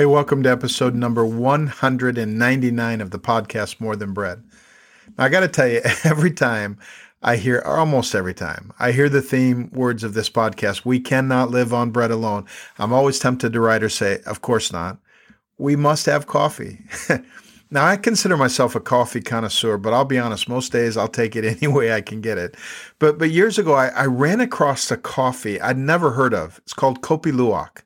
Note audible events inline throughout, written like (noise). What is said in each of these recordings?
Hey, welcome to episode number 199 of the podcast More Than Bread. Now, I got to tell you, (laughs) every time I hear, almost every time, I hear the theme words of this podcast, we cannot live on bread alone. I'm always tempted to write or say, of course not. We must have coffee. (laughs) now, I consider myself a coffee connoisseur, but I'll be honest, most days I'll take it (laughs) any way I can get it. But, but years ago, I, I ran across a coffee I'd never heard of. It's called Kopi Luwak.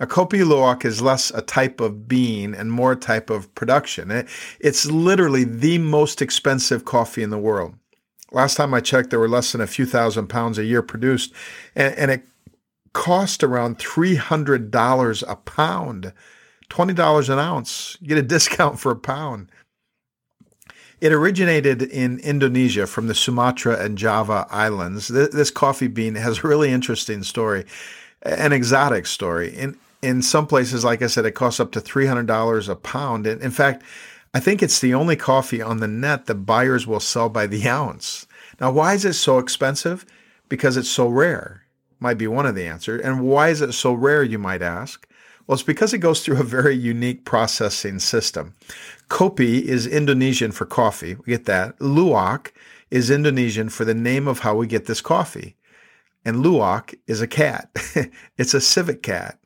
A Kopi Luwak is less a type of bean and more a type of production. It, it's literally the most expensive coffee in the world. Last time I checked, there were less than a few thousand pounds a year produced, and, and it cost around $300 a pound, $20 an ounce. You get a (laughs) discount for a pound. It originated in Indonesia from the Sumatra and Java islands. This coffee bean has a really interesting story, an exotic story. In in some places, like I said, it costs up to $300 a pound. And In fact, I think it's the only coffee on the net that buyers will sell by the ounce. Now, why is it so expensive? Because it's so rare, might be one of the answers. And why is it so rare, you might ask? Well, it's because it goes through a very unique processing system. Kopi is Indonesian for coffee. We get that. Luwak is Indonesian for the name of how we get this coffee. And Luwak is a cat. (laughs) it's a civet cat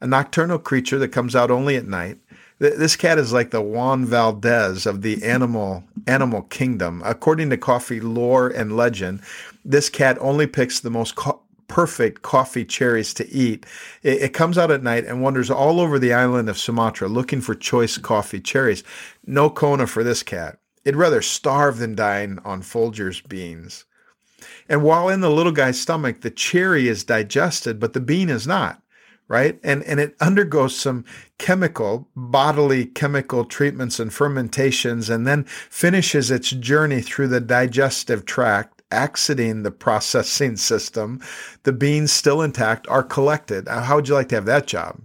a nocturnal creature that comes out only at night. This cat is like the Juan Valdez of the animal animal kingdom. According to coffee lore and legend, this cat only picks the most co- perfect coffee cherries to eat. It, it, comes out at night and wanders all over the island of Sumatra looking for choice coffee cherries. No Kona for this cat. It'd rather starve than dine on Folgers beans. And while in the little guy's stomach, the cherry is digested, but the bean is not right? And and it undergoes some chemical, bodily chemical treatments and fermentations, and then finishes its journey through the digestive tract, exiting the processing system. The beans still intact are collected. How would you like to have that job?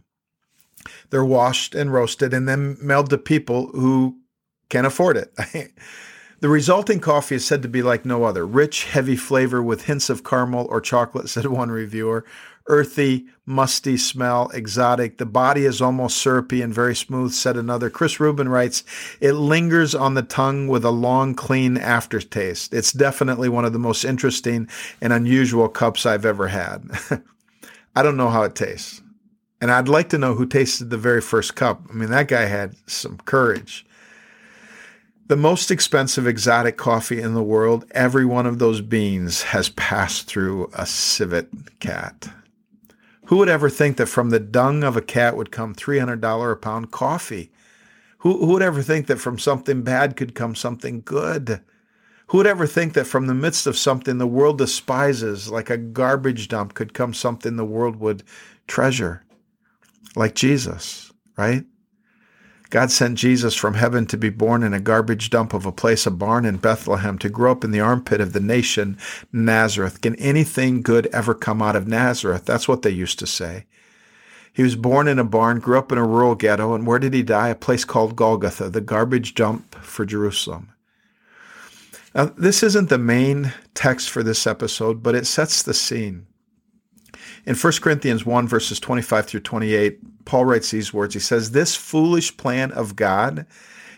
They're washed and roasted and then mailed to people who can afford it. (laughs) The resulting coffee is said to be like no other rich, heavy flavor with hints of caramel or chocolate, said one reviewer earthy, musty smell, exotic. The body is almost syrupy and very smooth, said another. Chris Rubin writes, it lingers on the tongue with a long, clean aftertaste. It's definitely one of the most interesting and unusual cups I've ever had. (laughs) I don't know how it tastes. And I'd like to know who tasted the very first cup. I mean, that guy had some courage. The most expensive exotic coffee in the world, every one of those beans has passed through a civet cat. Who would ever think that from the dung of a cat would come $300 a pound coffee? Who, who would ever think that from something bad could come something good? Who would ever think that from the midst of something the world despises, like a garbage dump, could come something the world would treasure? Like Jesus, right? God sent Jesus from heaven to be born in a garbage dump of a place, a barn in Bethlehem, to grow up in the armpit of the nation, Nazareth. Can anything good ever come out of Nazareth? That's what they used to say. He was born in a barn, grew up in a rural ghetto, and where did he die? A place called Golgotha, the garbage dump for Jerusalem. Now, this isn't the main text for this episode, but it sets the scene. In 1 Corinthians 1, verses 25 through 28, Paul writes these words. He says, This foolish plan of God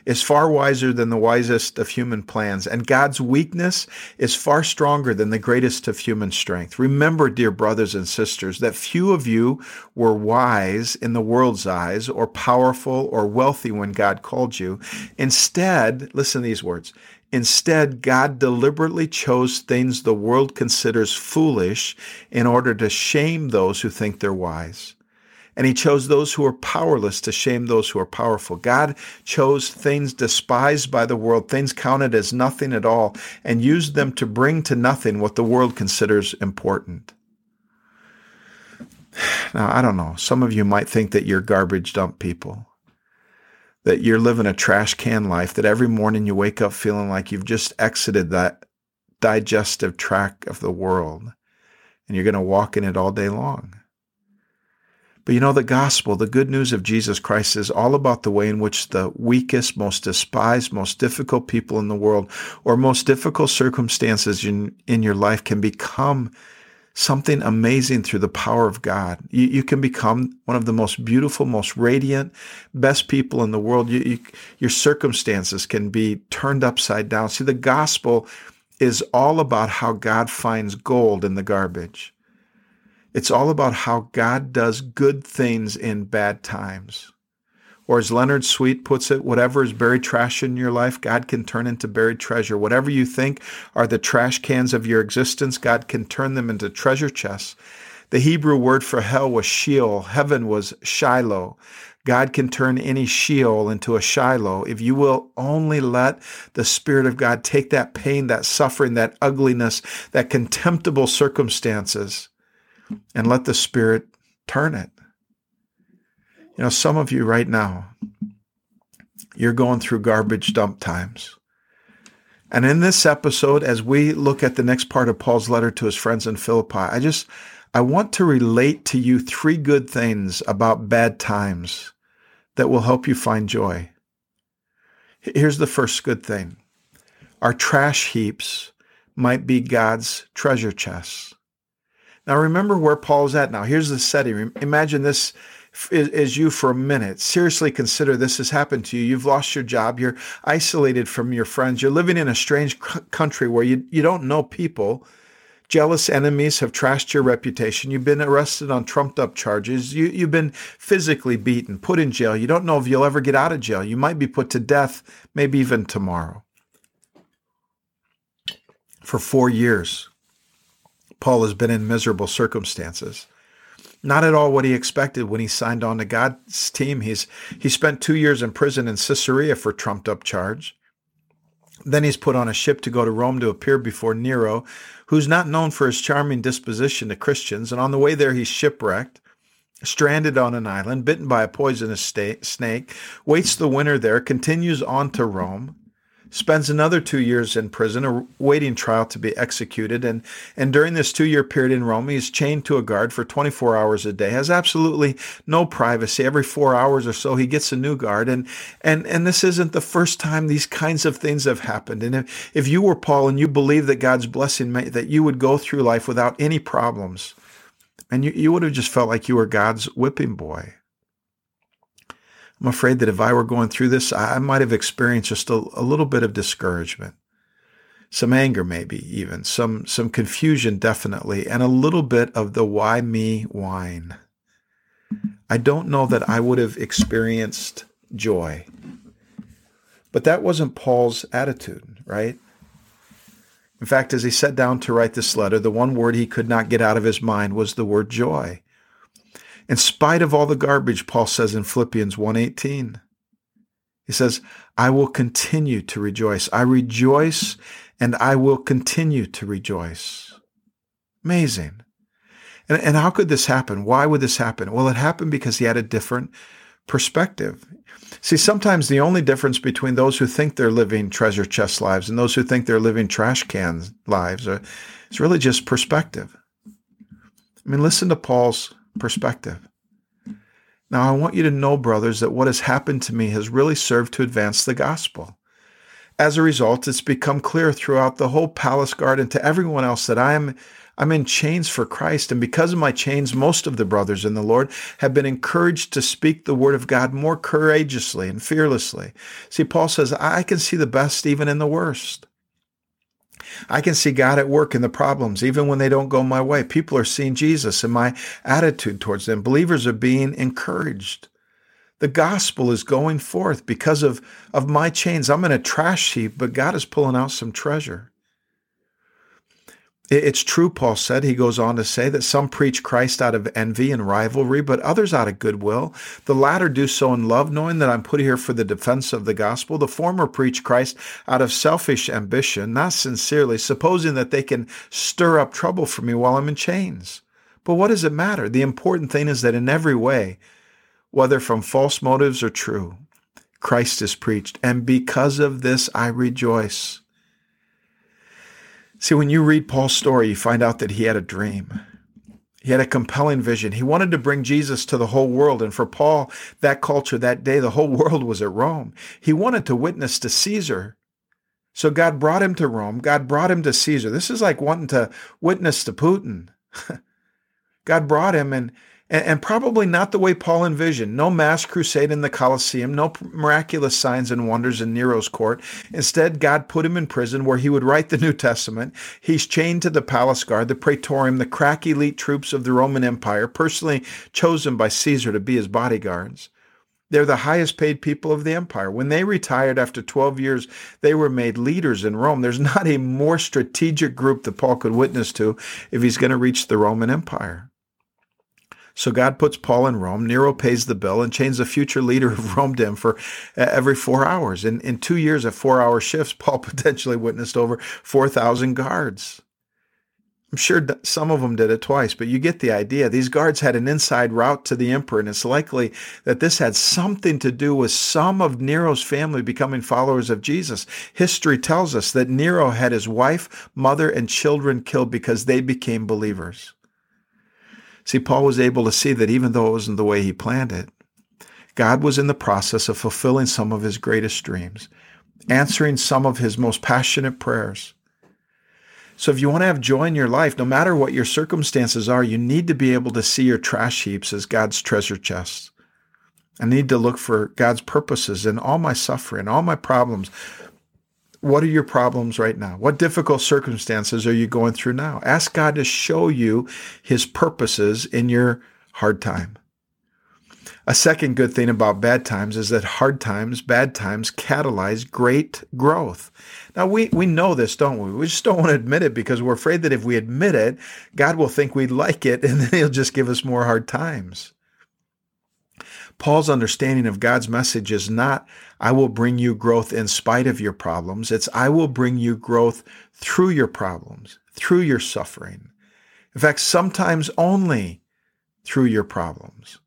is far wiser than the wisest of human plans, and God's weakness is far stronger than the greatest of human strength. Remember, dear brothers and sisters, that few of you were wise in the world's eyes, or powerful or wealthy when God called you. Instead, listen to these words Instead, God deliberately chose things the world considers foolish in order to shame those who think they're wise. And he chose those who are powerless to shame those who are powerful. God chose things despised by the world, things counted as nothing at all, and used them to bring to nothing what the world considers important. (sighs) Now, I don't know. Some of you might think that you're garbage dump people that you're living a trash can life, that every morning you wake up feeling like you've just exited that digestive tract of the world and you're going to walk in it all day long. But you know, the gospel, the good news of Jesus Christ is all about the way in which the weakest, most despised, most difficult people in the world or most difficult circumstances in, in your life can become something amazing through the power of God. You, you can become one of the most beautiful, most radiant, best people in the world. You, you, your circumstances can be turned upside down. See, the gospel is all about how God finds gold in the garbage. It's all about how God does good things in bad times. Or as Leonard Sweet puts it, whatever is buried trash in your life, God can turn into buried treasure. Whatever you think are the trash cans of your existence, God can turn them into treasure chests. The Hebrew word for hell was Sheol. Heaven was Shiloh. God can turn any Sheol into a Shiloh if you will only let the Spirit of God take that pain, that suffering, that ugliness, that contemptible circumstances, and let the Spirit turn it. You know, some of you right now, you're going through garbage dump times. And in this episode, as we look at the next part of Paul's letter to his friends in Philippi, I just, I want to relate to you three good things about bad times that will help you find joy. Here's the first good thing our trash heaps might be God's treasure chests. Now, remember where Paul's at now. Here's the setting. Imagine this is you for a minute. Seriously consider this has happened to you. You've lost your job. You're isolated from your friends. You're living in a strange country where you, you don't know people. Jealous enemies have trashed your reputation. You've been arrested on trumped up charges. You, you've been physically beaten, put in jail. You don't know if you'll ever get out of jail. You might be put to death, maybe even tomorrow. For four years, Paul has been in miserable circumstances not at all what he expected when he signed on to God's team. He's he spent two years in prison in Caesarea for trumped up charge. Then he's put on a ship to go to Rome to appear before Nero, who's not known for his charming disposition to Christians. And on the way there, he's shipwrecked, stranded on an island, bitten by a poisonous snake, waits the winter there, continues on to Rome spends another two years in prison, awaiting trial to be executed. And, and during this two year period in Rome, he's chained to a guard for 24 hours a day, has absolutely no privacy. Every four hours or so, he gets a new guard. And, and, and this isn't the first time these kinds of things have happened. And if, if you were Paul and you believe that God's blessing, that you would go through life without any problems, and you, you would have just felt like you were God's whipping boy. I'm afraid that if I were going through this, I might have experienced just a, a little bit of discouragement, some anger, maybe even some some confusion, definitely, and a little bit of the why me whine. I don't know that I would have experienced joy. But that wasn't Paul's attitude, right? In fact, as he sat down to write this letter, the one word he could not get out of his mind was the word joy. In spite of all the garbage, Paul says in Philippians 1:18. He says, "I will continue to rejoice. I rejoice and I will continue to rejoice." Amazing. And, and how could this happen? Why would this happen? Well, it happened because he had a different perspective. See, sometimes the only difference between those who think they're living treasure chest lives and those who think they're living trash can lives are, is really just perspective. I mean, listen to Paul's perspective. Now, I want you to know, brothers, that what has happened to me has really served to advance the gospel. As a result, it's become clear throughout the whole palace garden to everyone else that I am I'm in chains for Christ. And because of my chains, most of the brothers in the Lord have been encouraged to speak the word of God more courageously and fearlessly. See, Paul says, I can see the best even in the worst. I can see God at work in the problems, even when they don't go my way. People are seeing Jesus and my attitude towards them. Believers are being encouraged. The gospel is going forth because of, of my chains. I'm in a trash heap, but God is pulling out some treasure. It's true, Paul said. He goes on to say that some preach Christ out of envy and rivalry, but others out of goodwill. The latter do so in love, knowing that I'm put here for the defense of the gospel. The former preach Christ out of selfish ambition, not sincerely, supposing that they can stir up trouble for me while I'm in chains. But what does it matter? The important thing is that in every way, whether from false motives or true, Christ is preached. And because of this, I rejoice. See, when you read Paul's story, you find out that he had a dream. He had a compelling vision. He wanted to bring Jesus to the whole world. And for Paul, that culture, that day, the whole (laughs) world was at Rome. He wanted to witness to Caesar. So God brought him to Rome. God brought him to Caesar. This is like wanting to witness to Putin. (laughs) God brought him and and, probably not the way Paul envisioned. No mass crusade in the Colosseum, no miraculous signs and wonders in Nero's court. Instead, God put him in prison where he would write the New Testament. He's chained to the palace guard, the praetorium, the crack elite troops of the Roman Empire, personally chosen by Caesar to be his bodyguards. They're the highest paid people of the empire. When they retired after 12 years, they were made leaders in Rome. There's not a more strategic group that Paul could witness to if he's going to reach the Roman Empire. So God puts Paul in Rome. Nero pays the bill and chains the future leader of Rome to him for uh, every four hours. In, in two years at four hour shifts, (laughs) Paul potentially witnessed over 4,000 guards. I'm sure some of them did it twice, but you get the idea. These guards had an inside route to the emperor, and it's likely that this had something to do with some of Nero's family becoming followers of Jesus. History tells us that Nero had his wife, mother, and children killed because they became believers. See, Paul was able to see that even though it wasn't the way he planned it, God was in the process of fulfilling some of his greatest dreams, answering some of his most passionate prayers. So, if you want to have joy in your life, no matter what your circumstances are, you need to be able to see your trash heaps as God's treasure chests. I need to look for God's purposes in all my suffering, all my problems, what are your problems right now? What difficult circumstances are you going through now? Ask God to show you his purposes in your hard time. A second good thing about bad times is that hard times, bad times catalyze great growth. Now we, we know this, don't we? We just don't want to admit it because we're afraid that if we admit it, God will think we like it (laughs) and then he'll just give us more hard times. Paul's understanding of God's message is not, I will bring you growth in spite of your problems. It's, I will bring you growth through your problems, through your suffering. In fact, sometimes only through your problems.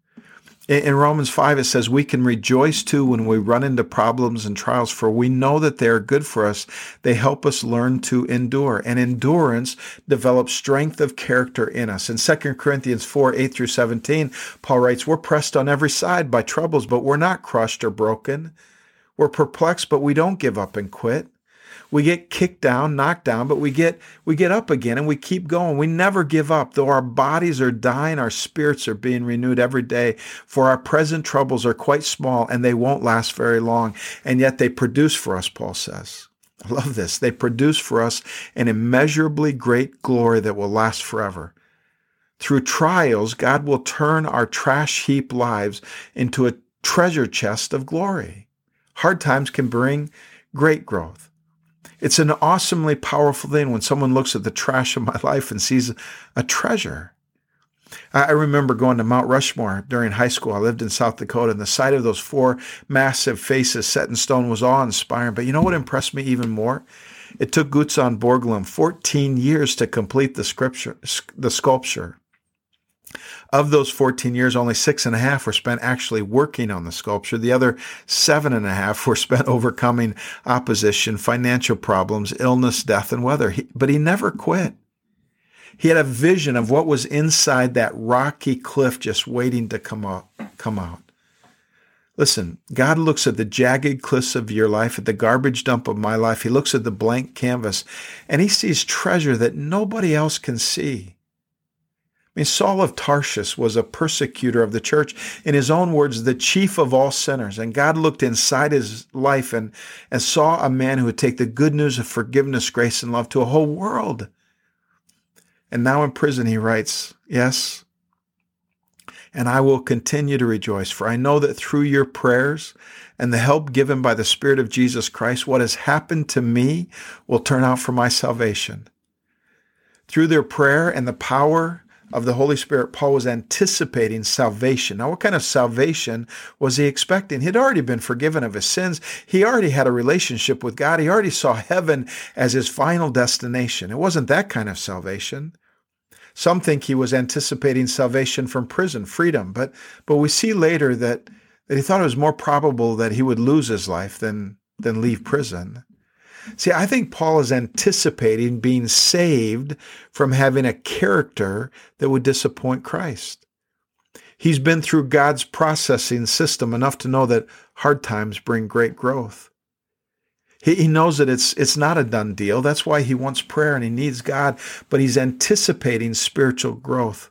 In Romans 5, it says, We can rejoice too when we run into problems and trials, for we know that they are good for us. They help us learn to endure. And endurance develops strength of character in us. In 2 Corinthians 4 8 through 17, Paul writes, We're pressed on every side by troubles, but we're not crushed or broken. We're perplexed, but we don't give up and quit. We get kicked down, knocked down, but we get we get up again and we keep going. We never give up. Though our bodies are dying, our spirits are being renewed every day. For our present troubles are quite small and they won't last very long. And yet they produce for us, Paul says. I love this. They produce for us an immeasurably great glory that will last forever. Through trials, God will turn our trash heap lives into a treasure chest of glory. Hard times can bring great growth. It's an awesomely powerful thing when someone looks at the trash of my (laughs) life and sees a treasure. I remember going to Mount Rushmore during high school. I lived in South Dakota, and the sight of those four massive faces set in stone was awe inspiring. But you know what impressed me even more? It took Gutzon Borglum 14 years to complete the scripture, the sculpture. Of those 14 years, only six and a half were spent actually working on the sculpture. The other seven and a half were spent (laughs) overcoming opposition, financial problems, illness, death, and weather. He, but he never quit. He had a vision of what was inside that rocky cliff just waiting to come out. Come out. Listen, God looks at the jagged cliffs of your life, at the garbage dump of my life. He looks at the blank canvas, and he sees treasure that nobody else can see mean, Saul of Tarsus was a persecutor of the church. In his own words, the chief of all sinners. And God looked inside his life and, and saw a man who would take the good news of forgiveness, grace, and love to a whole world. And now in prison, he writes, Yes, and I will continue to rejoice, for I know that through your prayers and the help given by the Spirit of Jesus Christ, what has happened to me will turn out for my salvation. Through their prayer and the power of the Holy Spirit, Paul was anticipating salvation. Now, what kind of salvation was he expecting? He'd already been forgiven of his sins. He already had a relationship with God. He already saw heaven as his final destination. It wasn't that kind of salvation. Some think he was anticipating salvation from prison, freedom, but but we see later that, that he thought it was more probable that he would lose his life than than leave prison. See, I think Paul is anticipating being saved from having a character that would disappoint Christ. He's been through God's processing system enough to know that hard times bring great growth. He, he knows that it's it's not a done deal. That's why he wants prayer and he needs God, but he's anticipating spiritual growth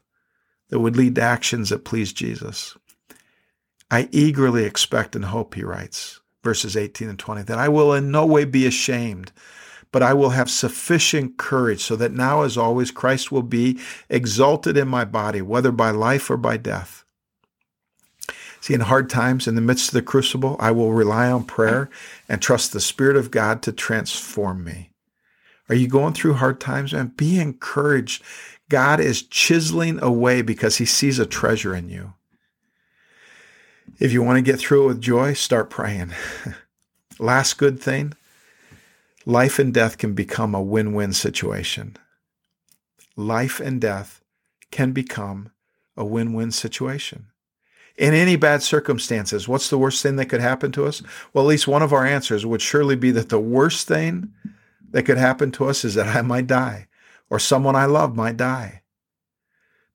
that would lead to actions that please Jesus. I eagerly expect and hope, he writes, verses 18 and 20, that I will in no way be ashamed, but I will have sufficient courage so that now, as always, Christ will be exalted in my body, whether by life or by death. See, in hard times, in the midst of the crucible, I will rely on prayer and trust the Spirit of God to transform me. Are you going through hard times, man? Be encouraged. God is chiseling away because he sees a treasure in you. If you want to get through it with joy, start praying. (laughs) Last good thing life and death can become a win win situation. Life and death can become a win win situation in any bad circumstances, what's the worst thing that could happen to us? Well, at least one of our answers would surely be that the worst thing that could happen to us is that I might die or someone I love might die.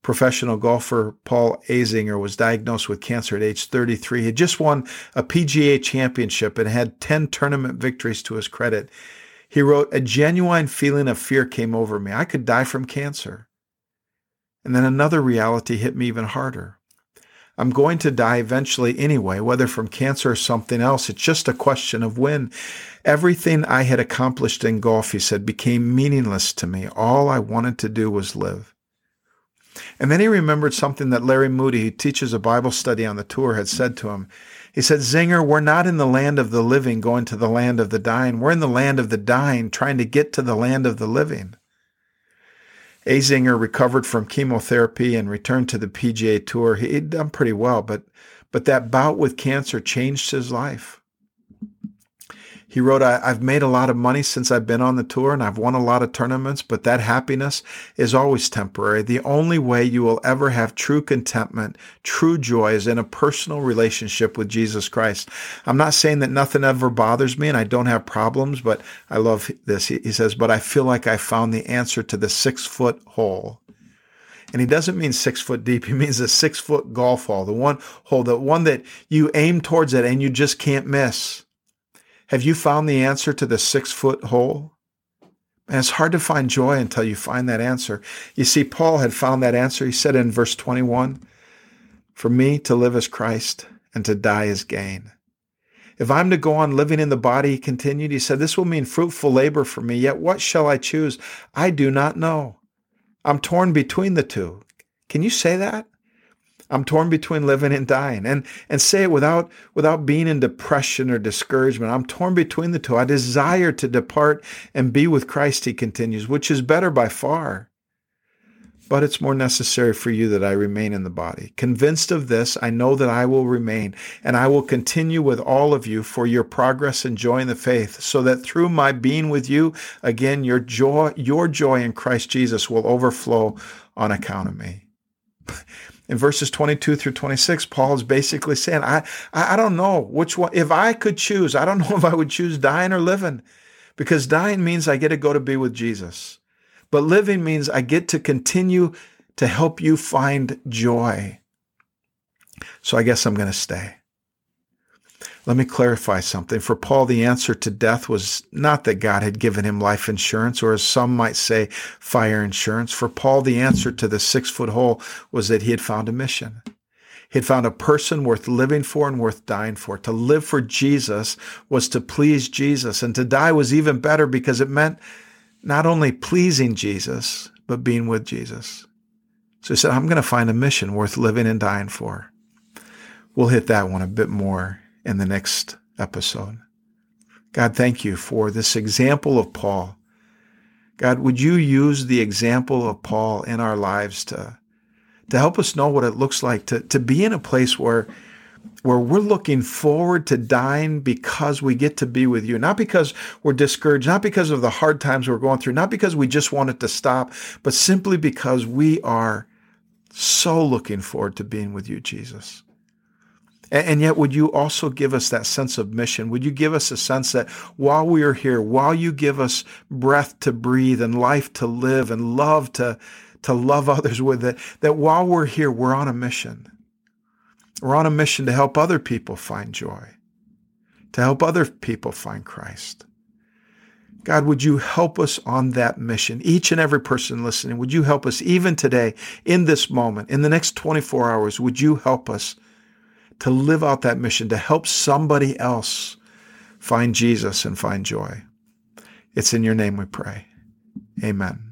Professional golfer Paul Azinger was diagnosed with cancer at age 33. He had just won a PGA championship and had 10 tournament victories to his credit. He wrote, A genuine feeling of fear came over me. I could die from cancer. And then another reality hit me even harder. I'm going to die eventually anyway, whether from cancer or something else. It's just a question of when. Everything I had accomplished in golf, he said, became meaningless to me. All I wanted to do was live. And then he remembered something that Larry Moody, who teaches a Bible study on the tour, had said to him. He said, Zinger, we're not in the land of the living going to the land of the dying. We're in the land of the dying trying to get to the land of the living. Azinger recovered from chemotherapy and returned to the PGA Tour. He'd done pretty well, but but that bout with cancer changed his life. He wrote, I, have made a lot of money since I've been on the tour and I've won a lot of tournaments, but that happiness is always temporary. The only way you will ever have true contentment, true joy is in a personal relationship with Jesus Christ. I'm not saying that nothing ever bothers me and I don't have problems, but I love this. He, he says, but I feel like I found the answer to the six foot hole. And he doesn't mean six foot deep. (laughs) He means a six foot golf hole, the one hole, the one that you aim towards it and you just can't miss. Have you found the answer to the six foot hole? And it's hard to find joy until you find that answer. You see, Paul had found that answer. He said in verse 21 For me to live is Christ and to die is gain. If I'm to go on living in the body, he continued, he said, This will mean fruitful labor for me. Yet what shall I choose? I do not know. I'm torn between the two. Can you say that? I'm torn between living and dying. And and say it without without being in depression or discouragement. I'm torn between the two. I desire to depart and be with Christ, he continues, which is better by far. But it's more necessary for you that I remain in the body. Convinced of this, I know that I will remain, and I will continue with all of you for your progress and joy in the faith, so that through my being with you, again, your joy, your joy in Christ Jesus will overflow on account of me in verses 22 through 26, Paul is basically saying, I, I don't know which one, if I could choose, I don't (laughs) know if I would choose dying or living, because dying means I get to go to be with Jesus. But living means I get to continue to help you find joy. So I guess I'm going to stay. Let me clarify something. For Paul, the answer to death was not that God had given him life insurance, or as some might say, fire insurance. For Paul, the answer to the six foot hole was that he had found a mission. He had found a person worth living for and worth dying for. To live for Jesus was to please Jesus, and to die was even better because it meant not only pleasing Jesus, but being with Jesus. So he said, I'm going to find a mission worth living and dying for. We'll hit that one a bit more in the next episode. God, thank you for this example of Paul. God, would you use the example of Paul in our lives to, to help us know what it looks like to, to be in a place where, where we're looking forward to dying because we get to be with you, not because we're discouraged, not because of the hard times we're going through, not because we just want it to stop, but simply because we are so looking forward to being with you, Jesus. And yet, would you also give us that sense of mission? Would you give us a sense that while we are here, while you give us breath to breathe and life to live and love to, to love (laughs) others with it, that while we're here, we're on a mission. We're on a mission to help other people find joy, to help other people find Christ. God, would you help us on that mission? Each and every person listening, would you help us even today, in this moment, in the next 24 hours, would you help us to live out that mission, to help somebody else find Jesus and find joy? It's in your name we pray. Amen.